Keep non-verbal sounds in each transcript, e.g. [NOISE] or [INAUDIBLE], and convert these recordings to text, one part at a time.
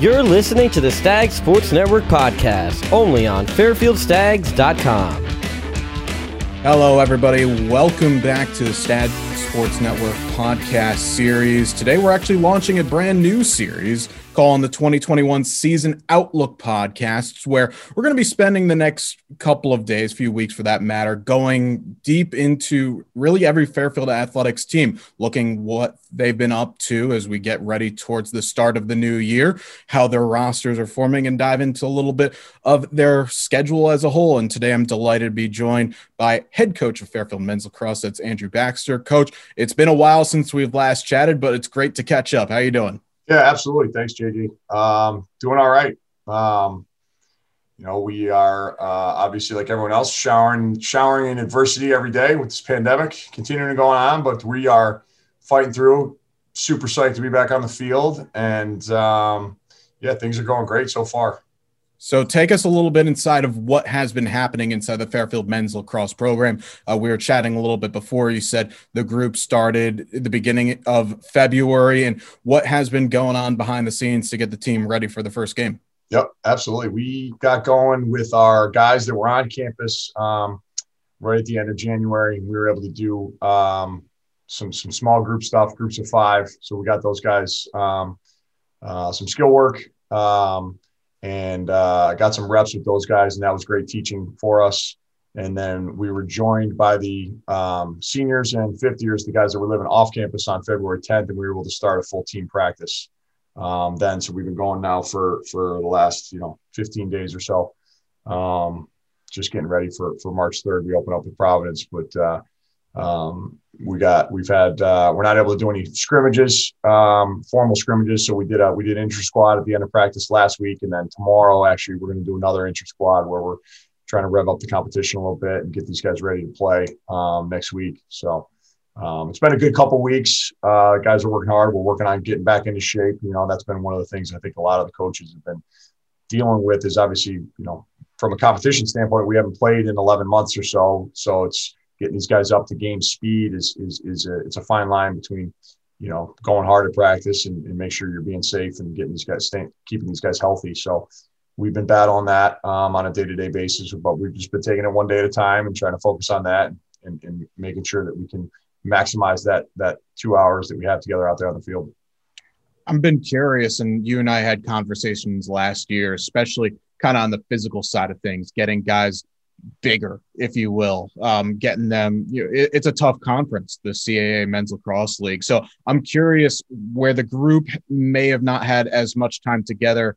You're listening to the Stag Sports Network podcast, only on FairfieldStags.com. Hello, everybody. Welcome back to the Stag Sports Network podcast series. Today, we're actually launching a brand new series calling the 2021 season outlook podcasts where we're going to be spending the next couple of days few weeks for that matter going deep into really every fairfield athletics team looking what they've been up to as we get ready towards the start of the new year how their rosters are forming and dive into a little bit of their schedule as a whole. And today i'm delighted to be joined by head coach of fairfield men's lacrosse that's andrew baxter. Coach it's been a while since we've last chatted but it's great to catch up how you doing yeah, absolutely. Thanks, JJ. Um, doing all right. Um, you know, we are uh, obviously like everyone else showering, showering in adversity every day with this pandemic continuing to go on, but we are fighting through. Super psyched to be back on the field, and um, yeah, things are going great so far. So take us a little bit inside of what has been happening inside the Fairfield men's lacrosse program. Uh, we were chatting a little bit before. You said the group started the beginning of February, and what has been going on behind the scenes to get the team ready for the first game? Yep, absolutely. We got going with our guys that were on campus um, right at the end of January, and we were able to do um, some some small group stuff, groups of five. So we got those guys um, uh, some skill work. Um, and uh, I got some reps with those guys, and that was great teaching for us. And then we were joined by the um, seniors and fifth years, the guys that were living off campus on February 10th, and we were able to start a full team practice um, then. So we've been going now for for the last you know 15 days or so, um, just getting ready for for March 3rd. We open up with Providence, but uh, um, we got we've had uh, we're not able to do any scrimmages, um, formal scrimmages. So we did a we did inter squad at the end of practice last week, and then tomorrow actually we're going to do another inter squad where we're trying to rev up the competition a little bit and get these guys ready to play um, next week. So um, it's been a good couple weeks. Uh, guys are working hard. We're working on getting back into shape. You know that's been one of the things I think a lot of the coaches have been dealing with. Is obviously you know from a competition standpoint we haven't played in 11 months or so, so it's getting these guys up to game speed is is is a it's a fine line between you know going hard at practice and, and make sure you're being safe and getting these guys staying keeping these guys healthy. So we've been battling that um, on a day to day basis, but we've just been taking it one day at a time and trying to focus on that and, and making sure that we can maximize that that two hours that we have together out there on the field. I've been curious, and you and I had conversations last year, especially kind of on the physical side of things, getting guys bigger, if you will, um, getting them. You know, it, it's a tough conference, the CAA Men's Lacrosse League. So I'm curious where the group may have not had as much time together,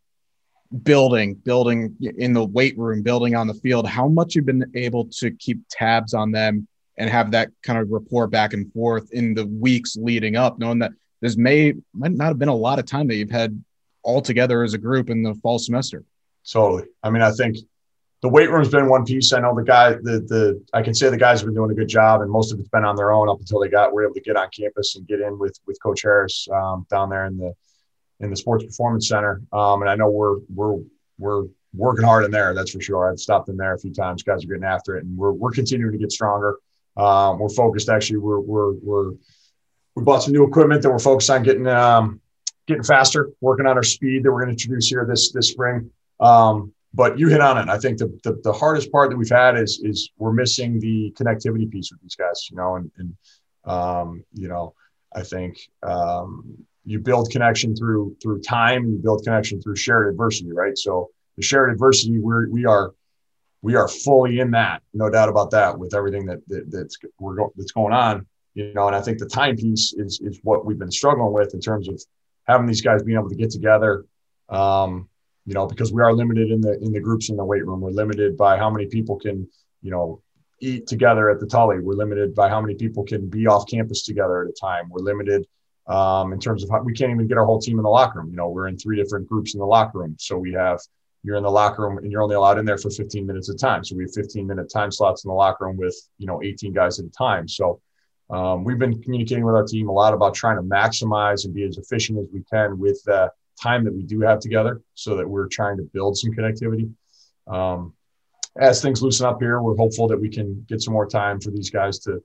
building, building in the weight room, building on the field. How much you've been able to keep tabs on them and have that kind of rapport back and forth in the weeks leading up, knowing that there's may might not have been a lot of time that you've had all together as a group in the fall semester. Totally. I mean, I think the weight room's been one piece. I know the guy, the the I can say the guys have been doing a good job, and most of it's been on their own up until they got we were able to get on campus and get in with with Coach Harris um, down there in the in the Sports Performance Center. Um, and I know we're we're we're working hard in there. That's for sure. I've stopped in there a few times. Guys are getting after it, and we're we're continuing to get stronger. Um, we're focused. Actually, we're we're we're we bought some new equipment that we're focused on getting um, getting faster, working on our speed that we're going to introduce here this this spring. Um, but you hit on it. I think the, the, the hardest part that we've had is is we're missing the connectivity piece with these guys, you know, and, and um, you know, I think um, you build connection through through time, you build connection through shared adversity, right? So the shared adversity, we're we are we are fully in that, no doubt about that, with everything that, that that's we're go, that's going on, you know. And I think the time piece is is what we've been struggling with in terms of having these guys being able to get together. Um, you know, because we are limited in the in the groups in the weight room. We're limited by how many people can, you know, eat together at the Tully. We're limited by how many people can be off campus together at a time. We're limited um, in terms of how we can't even get our whole team in the locker room. You know, we're in three different groups in the locker room. So we have you're in the locker room and you're only allowed in there for 15 minutes at a time. So we have 15 minute time slots in the locker room with you know 18 guys at a time. So um, we've been communicating with our team a lot about trying to maximize and be as efficient as we can with uh, time that we do have together so that we're trying to build some connectivity. Um, as things loosen up here, we're hopeful that we can get some more time for these guys to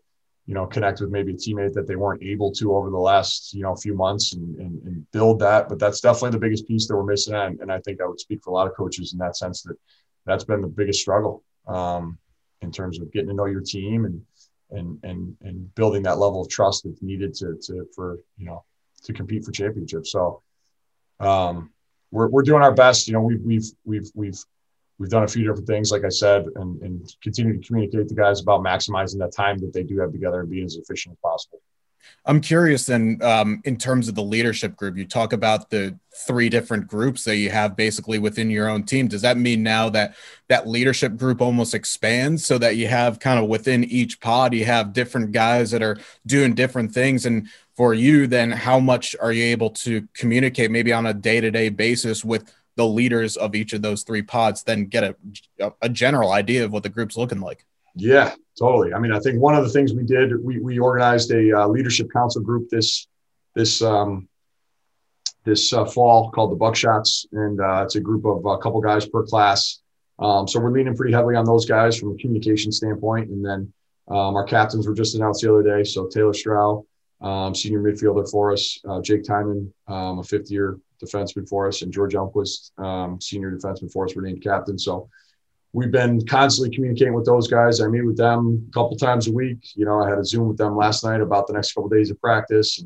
you know, connect with maybe a teammate that they weren't able to over the last, you know, few months and, and, and build that. But that's definitely the biggest piece that we're missing. And, and I think I would speak for a lot of coaches in that sense that that's been the biggest struggle um, in terms of getting to know your team and, and, and, and building that level of trust that's needed to, to, for, you know, to compete for championships. So um, we're, we're doing our best. You know, we've, we've, we've, we've, we've done a few different things, like I said, and, and continue to communicate to guys about maximizing that time that they do have together and being as efficient as possible. I'm curious then, um, in terms of the leadership group, you talk about the three different groups that you have basically within your own team. Does that mean now that that leadership group almost expands so that you have kind of within each pod, you have different guys that are doing different things? And for you, then how much are you able to communicate maybe on a day to day basis with the leaders of each of those three pods, then get a, a general idea of what the group's looking like? Yeah, totally. I mean, I think one of the things we did, we, we organized a uh, leadership council group this this um, this uh, fall called the Buckshots, and uh, it's a group of a couple guys per class. Um, so we're leaning pretty heavily on those guys from a communication standpoint, and then um, our captains were just announced the other day. So Taylor Stroud, um, senior midfielder for us, uh, Jake Timon, um, a fifth year defenseman for us, and George Elmquist, um, senior defenseman for us, were named captain. So we've been constantly communicating with those guys. I meet with them a couple times a week. You know, I had a Zoom with them last night about the next couple of days of practice.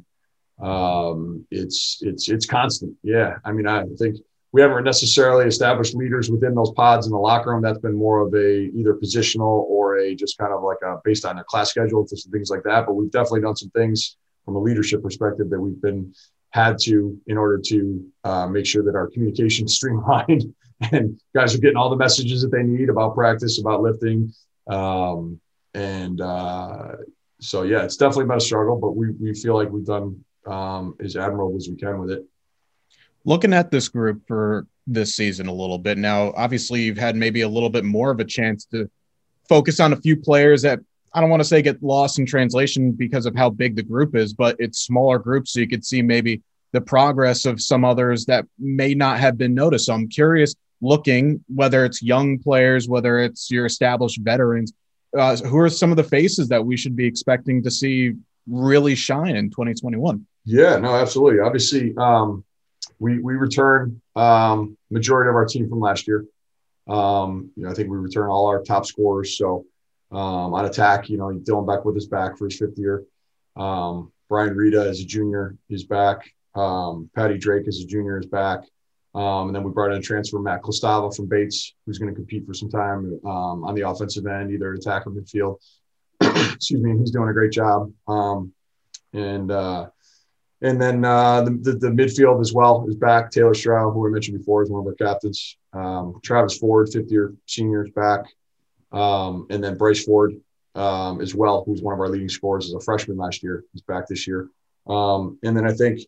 Um, it's it's it's constant. Yeah, I mean, I think we haven't necessarily established leaders within those pods in the locker room. That's been more of a either positional or a just kind of like a based on a class schedule, some things like that. But we've definitely done some things from a leadership perspective that we've been had to in order to uh, make sure that our communication is [LAUGHS] streamlined [LAUGHS] and guys are getting all the messages that they need about practice, about lifting. Um, and uh, so, yeah, it's definitely been a struggle, but we, we feel like we've done um, as admirable as we can with it. Looking at this group for this season a little bit now, obviously, you've had maybe a little bit more of a chance to focus on a few players that I don't want to say get lost in translation because of how big the group is, but it's smaller groups. So you could see maybe the progress of some others that may not have been noticed. So I'm curious looking, whether it's young players, whether it's your established veterans, uh, who are some of the faces that we should be expecting to see really shine in 2021? Yeah, no, absolutely. Obviously, um, we we return um, majority of our team from last year. Um, you know, I think we return all our top scorers. So um, on attack. You know, Dylan Beckwith is back for his fifth year. Um, Brian Rita as a junior is back. Um, Patty Drake as a junior is back. Um, and then we brought in a transfer Matt Klostava from Bates, who's going to compete for some time um, on the offensive end, either attack or midfield. [CLEARS THROAT] Excuse me, he's doing a great job. Um, and uh, and then uh, the, the, the, midfield as well is back. Taylor Stroud, who I mentioned before, is one of our captains. Um, Travis Ford, fifth year senior, is back um, and then Bryce Ford um, as well, who's one of our leading scorers as a freshman last year. is back this year. And then I think,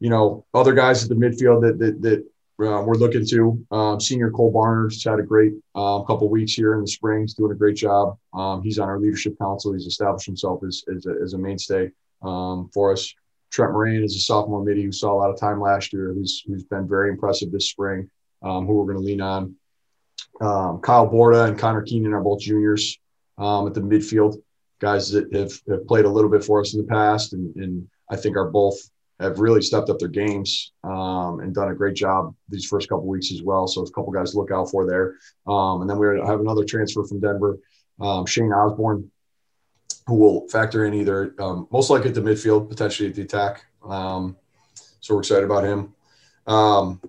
you know, other guys at the midfield that that, that uh, we're looking to. Um, senior Cole Barner's had a great um, couple weeks here in the spring. He's doing a great job. Um, he's on our leadership council. He's established himself as, as, a, as a mainstay um, for us. Trent Moran is a sophomore midi who saw a lot of time last year, who's, who's been very impressive this spring, um, who we're going to lean on. Um, Kyle Borda and Connor Keenan are both juniors um, at the midfield, guys that have, have, played a little bit for us in the past, and, and I think are both have really stepped up their games um, and done a great job these first couple weeks as well. So a couple guys look out for there. Um, and then we have another transfer from Denver, um, Shane Osborne, who will factor in either um, most likely at the midfield, potentially at the attack. Um, so we're excited about him. Um,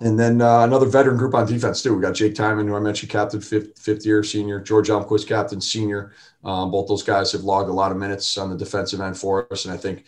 and then uh, another veteran group on defense too. We got Jake Timon, who I mentioned, captain, fifth, fifth year senior. George Elmquist, captain, senior. Both those guys have logged a lot of minutes on the defensive end for us, and I think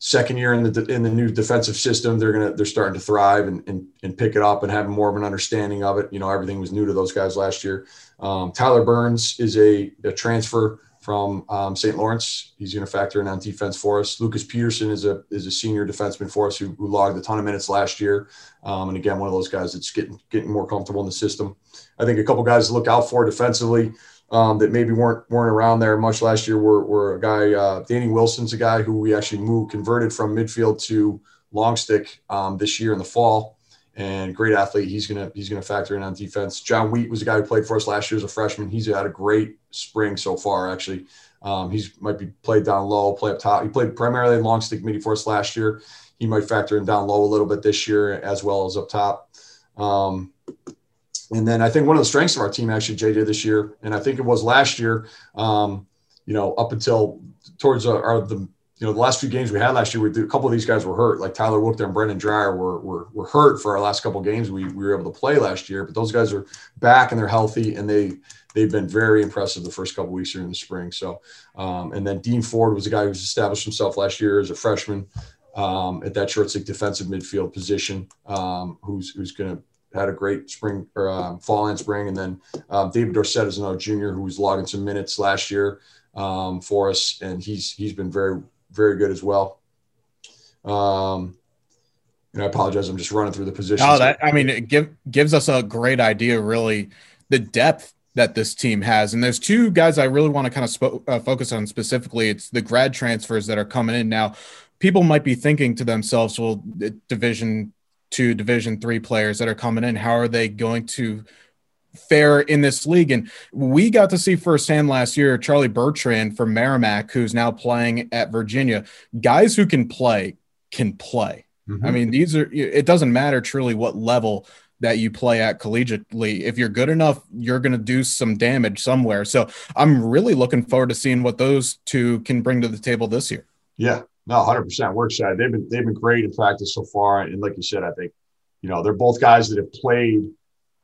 second year in the in the new defensive system, they're gonna they're starting to thrive and and, and pick it up and have more of an understanding of it. You know, everything was new to those guys last year. Um, Tyler Burns is a, a transfer from um, St. Lawrence. He's going to factor in on defense for us. Lucas Peterson is a is a senior defenseman for us who, who logged a ton of minutes last year, um, and again one of those guys that's getting getting more comfortable in the system. I think a couple guys to look out for defensively um, that maybe weren't weren't around there much last year were, were a guy uh, Danny Wilson's a guy who we actually moved converted from midfield to long stick um, this year in the fall and great athlete. He's gonna he's gonna factor in on defense. John Wheat was a guy who played for us last year as a freshman. He's had a great spring so far, actually. Um, he's might be played down low, play up top. He played primarily long stick midi for us last year. He might factor in down low a little bit this year as well as up top. And then I think one of the strengths of our team actually, JJ, this year, and I think it was last year, um, you know, up until towards our, our, the you know the last few games we had last year, we, a couple of these guys were hurt, like Tyler Wookter and Brendan Dreyer were, were were hurt for our last couple of games we, we were able to play last year, but those guys are back and they're healthy and they they've been very impressive the first couple weeks here in the spring. So, um, and then Dean Ford was a guy who's established himself last year as a freshman um, at that short stick defensive midfield position, um, who's who's going to had a great spring or um, fall and spring. And then um, David Dorsett is another junior who was logging some minutes last year um, for us, and he's he's been very very good as well. Um, and I apologize, I'm just running through the positions. Oh, that I mean, it give, gives us a great idea, really, the depth that this team has. And there's two guys I really want to kind of sp- uh, focus on specifically. It's the grad transfers that are coming in now. People might be thinking to themselves, well, Division two division three players that are coming in. How are they going to fare in this league? And we got to see firsthand last year charlie bertrand from merrimack who's now playing at virginia. Guys who can play can play. Mm-hmm. i mean these are it doesn't matter truly what level that you play at collegiately. If you're good enough you're going to do some damage somewhere. So i'm really looking forward to seeing what those two can bring to the table this year. Yeah no, hundred percent. We're excited. They've been they've been great in practice so far, and like you said, I think you know they're both guys that have played,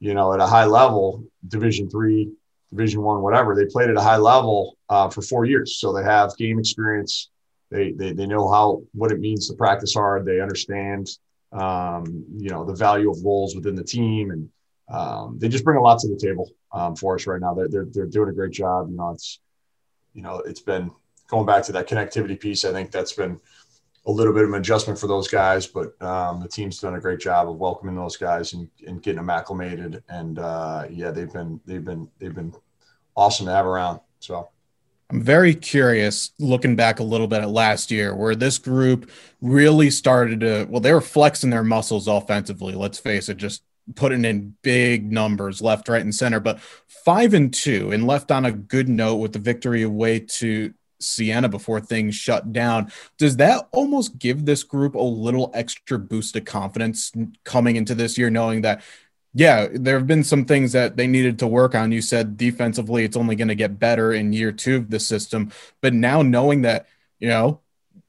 you know, at a high level, Division three, Division one, whatever. They played at a high level uh, for four years, so they have game experience. They, they they know how what it means to practice hard. They understand, um, you know, the value of roles within the team, and um, they just bring a lot to the table um, for us right now. They're, they're they're doing a great job. You know, it's you know it's been going back to that connectivity piece, I think that's been a little bit of an adjustment for those guys, but um, the team's done a great job of welcoming those guys and, and getting them acclimated. And uh, yeah, they've been they've been they've been awesome to have around. So I'm very curious looking back a little bit at last year where this group really started to well, they were flexing their muscles offensively. Let's face it, just putting in big numbers left, right, and center. But five and two and left on a good note with the victory away to Siena before things shut down. Does that almost give this group a little extra boost of confidence coming into this year, knowing that, yeah, there have been some things that they needed to work on? You said defensively, it's only going to get better in year two of the system. But now knowing that, you know,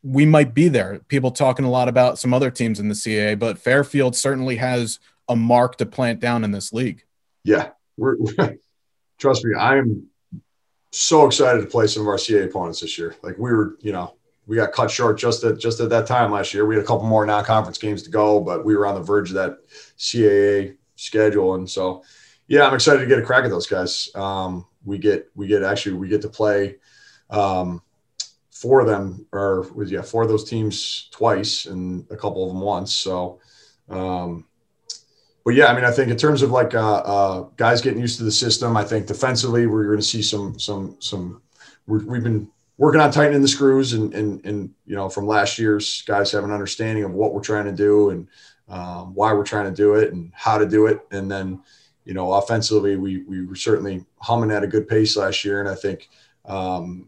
we might be there. People talking a lot about some other teams in the CAA, but Fairfield certainly has a mark to plant down in this league. Yeah, we're, [LAUGHS] trust me, I'm so excited to play some of our CA opponents this year. Like we were, you know, we got cut short just at just at that time last year. We had a couple more non-conference games to go, but we were on the verge of that CAA schedule, and so yeah, I'm excited to get a crack at those guys. Um, we get we get actually we get to play um, four of them or yeah four of those teams twice and a couple of them once. So um, but yeah, I mean, I think in terms of like uh, uh, guys getting used to the system, I think defensively we're going to see some some some. we have been working on tightening the screws, and and and you know from last year's guys have an understanding of what we're trying to do and um, why we're trying to do it and how to do it, and then you know offensively we we were certainly humming at a good pace last year, and I think um,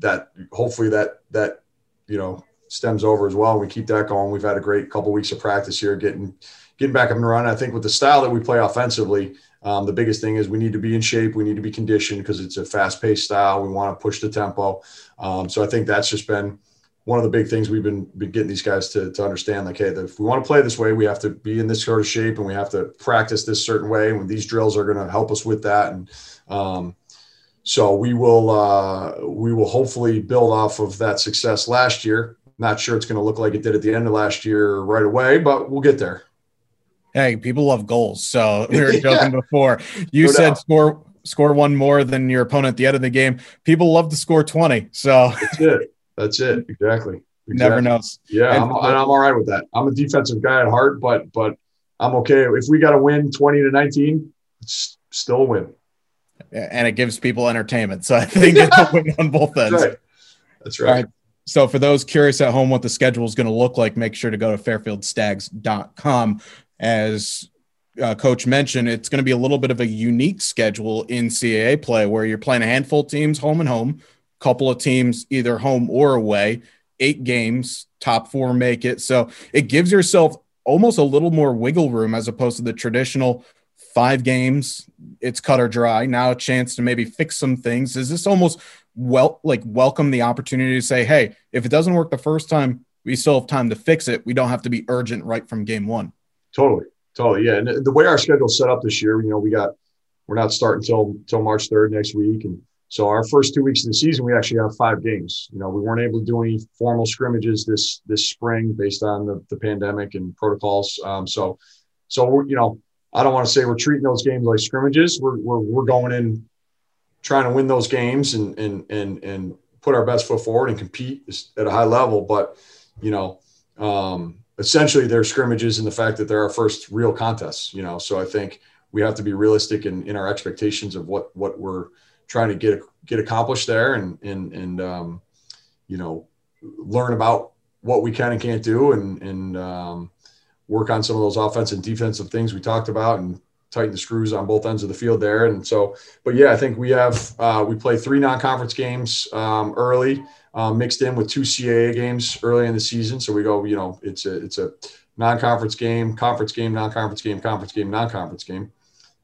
that hopefully that that you know stems over as well. We keep that going. We've had a great couple weeks of practice here, getting getting back up and running. I think with the style that we play offensively, um, the biggest thing is we need to be in shape. We need to be conditioned because it's a fast paced style. We want to push the tempo. Um, so I think that's just been one of the big things we've been, been getting these guys to, to understand like, hey, if we want to play this way, we have to be in this sort of shape and we have to practice this certain way. And these drills are going to help us with that. And um, so we will, uh, we will hopefully build off of that success last year. Not sure it's going to look like it did at the end of last year right away, but we'll get there. Hey, people love goals. So [LAUGHS] we were joking yeah. before. You no said doubt. score score one more than your opponent at the end of the game. People love to score 20. So that's it. That's it. Exactly. [LAUGHS] exactly. Never knows. Yeah, and, I'm, and I'm all right with that. I'm a defensive guy at heart, but but I'm okay. If we got to win 20 to 19, it's still a win. And it gives people entertainment. So I think it's a [LAUGHS] win on both ends. That's right. That's right. So for those curious at home what the schedule is going to look like, make sure to go to fairfieldstags.com as uh, coach mentioned, it's going to be a little bit of a unique schedule in CAA play where you're playing a handful of teams home and home, a couple of teams either home or away, eight games, top four make it. So it gives yourself almost a little more wiggle room as opposed to the traditional five games, it's cut or dry. Now a chance to maybe fix some things. Is this almost well like welcome the opportunity to say, hey, if it doesn't work the first time, we still have time to fix it. We don't have to be urgent right from game one. Totally. Totally. Yeah. And the way our schedule's set up this year, you know, we got we're not starting until until March 3rd next week. And so our first two weeks of the season, we actually have five games. You know, we weren't able to do any formal scrimmages this this spring based on the, the pandemic and protocols. Um, so, so we're you know, I don't want to say we're treating those games like scrimmages. We're we're, we're going in trying to win those games and and and and put our best foot forward and compete at a high level. But you know, um, essentially they're scrimmages in the fact that they're our first real contests. You know, so I think we have to be realistic in, in our expectations of what what we're trying to get get accomplished there and and and um, you know learn about what we can and can't do and and um, work on some of those offensive and defensive things we talked about and tighten the screws on both ends of the field there and so but yeah i think we have uh, we play three non-conference games um, early um, mixed in with two caa games early in the season so we go you know it's a it's a non-conference game conference game non-conference game conference game non-conference game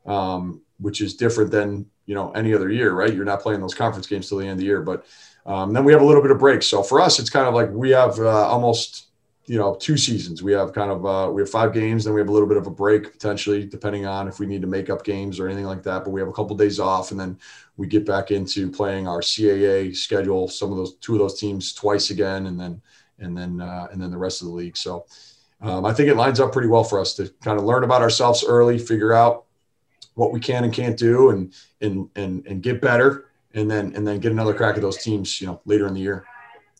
um, which is different than you know any other year, right? You're not playing those conference games till the end of the year, but um, then we have a little bit of break. So for us, it's kind of like we have uh, almost you know two seasons. We have kind of uh, we have five games, then we have a little bit of a break potentially, depending on if we need to make up games or anything like that. But we have a couple of days off, and then we get back into playing our CAA schedule. Some of those two of those teams twice again, and then and then uh, and then the rest of the league. So. Um, I think it lines up pretty well for us to kind of learn about ourselves early, figure out what we can and can't do and and and and get better and then and then get another crack at those teams you know later in the year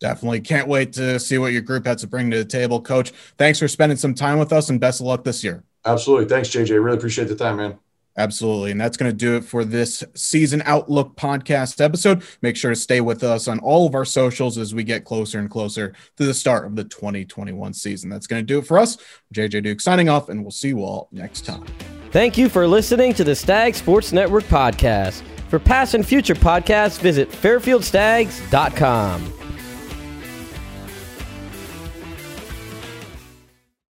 definitely can't wait to see what your group has to bring to the table coach thanks for spending some time with us and best of luck this year absolutely thanks jj really appreciate the time man Absolutely. And that's going to do it for this season outlook podcast episode. Make sure to stay with us on all of our socials as we get closer and closer to the start of the 2021 season. That's going to do it for us. JJ Duke signing off, and we'll see you all next time. Thank you for listening to the Stag Sports Network podcast. For past and future podcasts, visit fairfieldstags.com.